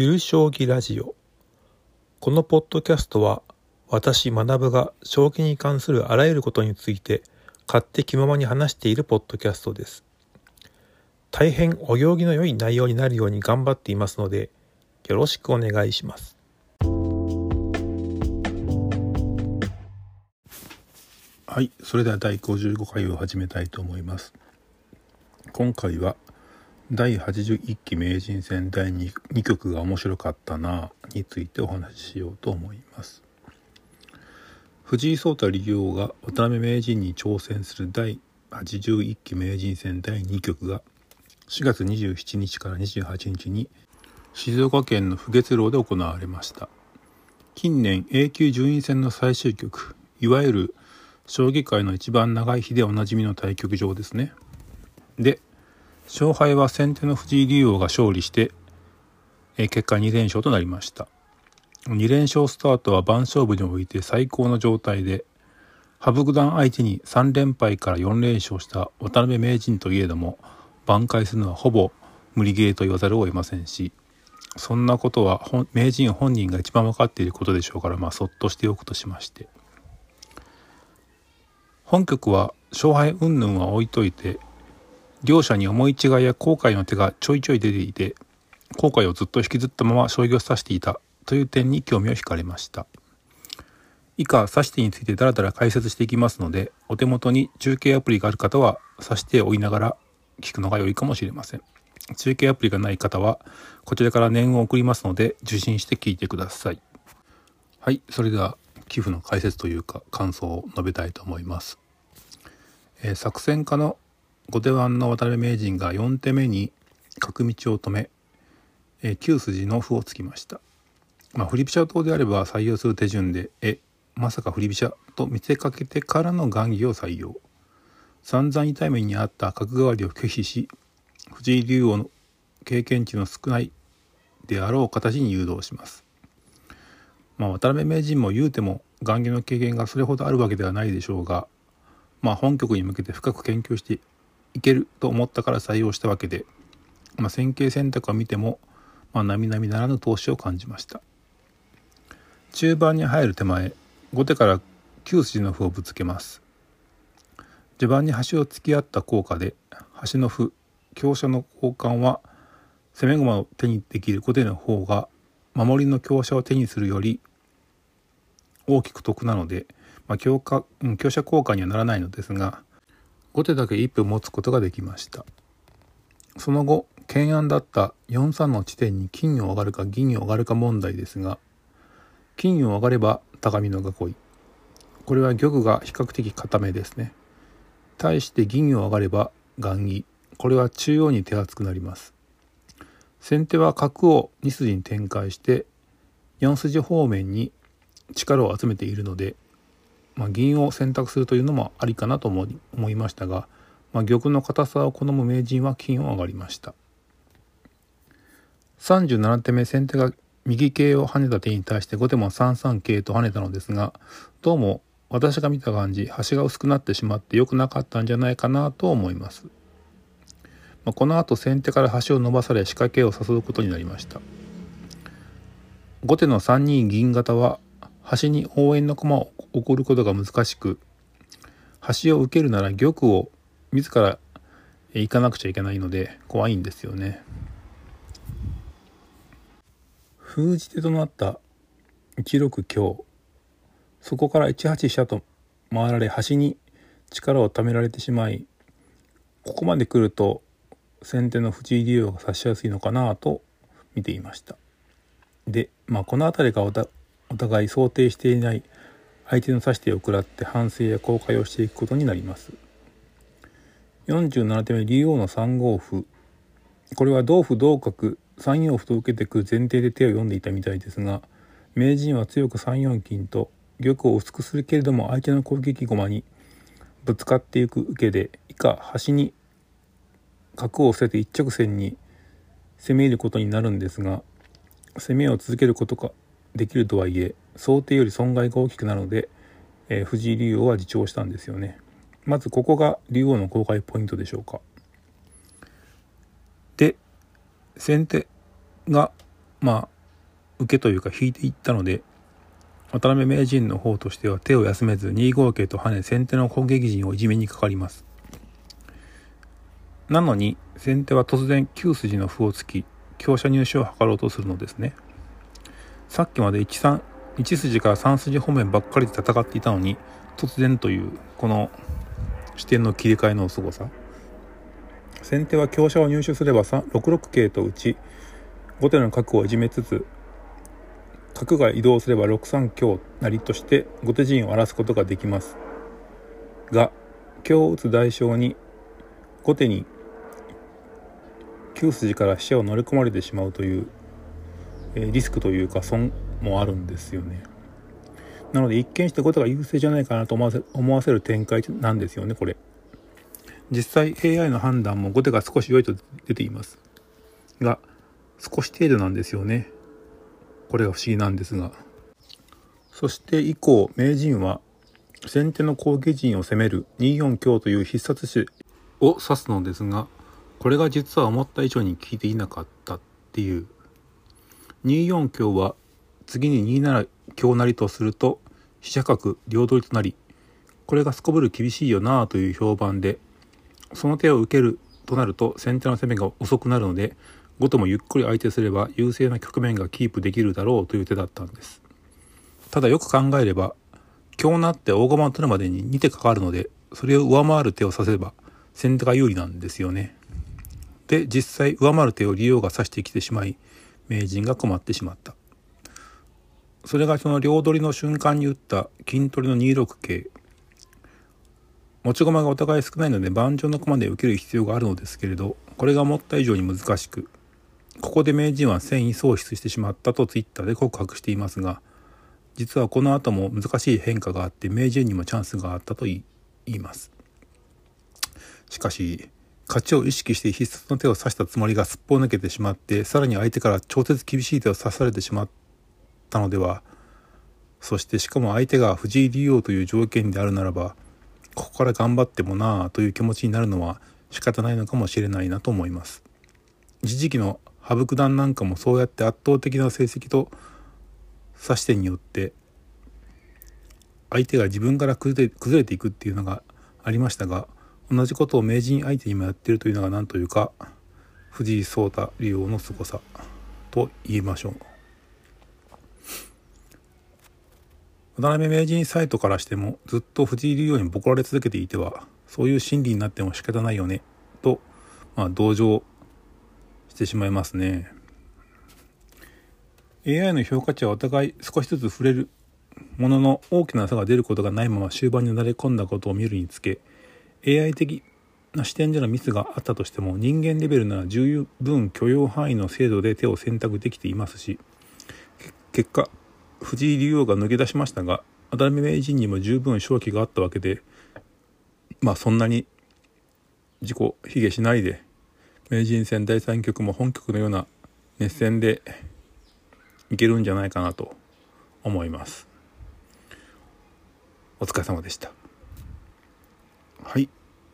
ゆる将棋ラジオ。このポッドキャストは私学が将棋に関するあらゆることについて勝手気ままに話しているポッドキャストです。大変お行儀の良い内容になるように頑張っていますのでよろしくお願いします。はいそれでは第55回を始めたいと思います。今回は第81期名人戦第 2, 2局が面白かったなについてお話ししようと思います。藤井聡太竜王が渡辺名人に挑戦する第81期名人戦第2局が4月27日から28日に静岡県の府月楼で行われました。近年 A 級順位戦の最終局いわゆる将棋界の一番長い日でおなじみの対局場ですね。で勝敗は先手の藤井竜王が勝利して、え結果2連勝となりました。2連勝スタートは番勝負において最高の状態で、羽生九段相手に3連敗から4連勝した渡辺名人といえども、挽回するのはほぼ無理ゲーと言わざるを得ませんし、そんなことは名人本人が一番分かっていることでしょうから、まあ、そっとしておくとしまして。本局は勝敗云々は置いといて両者に思い違いや後悔の手がちょいちょい出ていて後悔をずっと引きずったまま将棋を指していたという点に興味を惹かれました。以下指し手についてだらだら解説していきますのでお手元に中継アプリがある方は指し手を追いながら聞くのが良いかもしれません。中継アプリがない方はこちらから念を送りますので受信して聞いてください。はいそれでは寄付の解説というか感想を述べたいと思います、えー、作戦家の後手番の渡辺名人が4手目に角道を止め、え9筋の歩を突きました。まあ、振り飛車党であれば採用する手順で、え、まさか振り飛車と見せかけてからの雁木を採用。散々痛い目にあった角換わりを拒否し、藤井竜王の経験値の少ないであろう形に誘導します。まあ、渡辺名人も言うても雁木の経験がそれほどあるわけではないでしょうが、まあ、本局に向けて深く研究していけると思ったから採用したわけで、まあ、線形選択を見ても、まあ、並々ならぬ投資を感じました。中盤に入る手前後手から9筋の歩をぶつけます。序盤に端を突き合った効果で端の歩香車の交換は攻め駒を手にできる後手の方が守りの香車を手にするより大きく得なので、まあ、強化香車交換にはならないのですが後手だけ一歩持つことができました。その後懸案だった4三の地点に金を上がるか銀を上がるか問題ですが金を上がれば高みの囲い。これは玉が比較的固めですね。対して銀を上がれば雁木。これは中央に手厚くなります。先手は角を2筋に展開して4筋方面に力を集めているのでまあ、銀を選択するというのもありかなと思いましたが、まあ、玉の硬さを好む名人は金を上がりました。37手目先手が右桂を跳ねた手に対して後手も3三桂と跳ねたのですがどうも私が見た感じ端が薄くなってしまって良くなかったんじゃないかなと思います、まあ、この後先手から端を伸ばされ仕掛けを誘うことになりました。後手の3二銀型は端に応援の駒を送ることが難しく端を受けるなら玉を自ら行かなくちゃいけないので怖いんですよね。封じ手となった1六香そこから1八飛車と回られ端に力をためられてしまいここまで来ると先手の藤井竜王が指しやすいのかなと見ていました。でまあこの辺りがお互い想定していない相手の指し手を食らって反省や後悔をしていくことになります。47手目竜王の3五歩これは同歩同角3四歩と受けてく前提で手を読んでいたみたいですが名人は強く3四金と玉を薄くするけれども相手の攻撃駒にぶつかっていく受けで以下端に角を捨てて一直線に攻め入ることになるんですが攻めを続けることかできるとはいえ想定より損害が大きくなるので、えー、藤井竜王は自重したんですよね。まずここが竜王の公開ポイントでしょうか。で先手がまあ受けというか引いていったので渡辺名人の方としては手を休めず2五桂と跳ね先手の攻撃陣をいじめにかかります。なのに先手は突然9筋の歩を突き香車入手を図ろうとするのですね。さっきまで 1, 1筋から3筋方面ばっかりで戦っていたのに突然というこの視点の切り替えの凄さ。先手は香車を入手すれば6六桂と打ち後手の角をいじめつつ角が移動すれば6三香成として後手陣を荒らすことができます。が香を打つ代償に後手に9筋から飛車を乗り込まれてしまうという、え、リスクというか損もあるんですよね。なので一見して後手が優勢じゃないかなと思わせ思わせる展開なんですよねこれ。実際 AI の判断も後手が少し良いと出ています。が少し程度なんですよね。これが不思議なんですが。そして以降名人は先手の攻撃陣を攻める2四香という必殺手を指すのですがこれが実は思った以上に効いていなかったっていう2四香は次に2七香成とすると飛車角両取りとなりこれがすこぶる厳しいよなあという評判でその手を受けるとなると先手の攻めが遅くなるので後手もゆっくり相手すれば優勢な局面がキープできるだろうという手だったんです。ただよく考えれば香なって大駒を取るまでに2手かかるのでそれを上回る手を指せば先手が有利なんですよね。で実際上回る手を利用が指してきてしまい名人が困ってしまった。それがその両取りの瞬間に打った金取りの2六桂。持ち駒がお互い少ないので盤上の駒で受ける必要があるのですけれどこれが思った以上に難しくここで名人は戦意喪失してしまったとツイッターで告白していますが実はこの後も難しい変化があって名人にもチャンスがあったと言います。しかし勝ちを意識して必殺の手を指したつもりがすっぽ抜けてしまってさらに相手から超絶厳しい手を指されてしまったのでは。そしてしかも相手が藤井竜王という条件であるならばここから頑張ってもなあという気持ちになるのは仕方ないのかもしれないなと思います。一時期の羽生九段なんかもそうやって圧倒的な成績と指し手によって相手が自分から崩れていくっていうのがありましたが同じことを名人相手にもやってるというのが何というか藤井聡太竜王の凄さと言いましょう。渡辺名人サイトからしてもずっと藤井竜王にボコられ続けていてはそういう心理になっても仕方ないよねと、まあ、同情してしまいますね。AI の評価値はお互い少しずつ触れるものの大きな差が出ることがないまま終盤に慣れ込んだことを見るにつけ AI 的な視点でのミスがあったとしても人間レベルなら十分許容範囲の精度で手を選択できていますし結果藤井竜王が抜け出しましたが渡辺名人にも十分勝機があったわけでまあそんなに自己卑下しないで名人戦第3局も本局のような熱戦でいけるんじゃないかなと思います。お疲れ様でした。はい。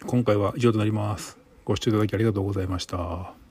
今回は以上となります。ご視聴いただきありがとうございました。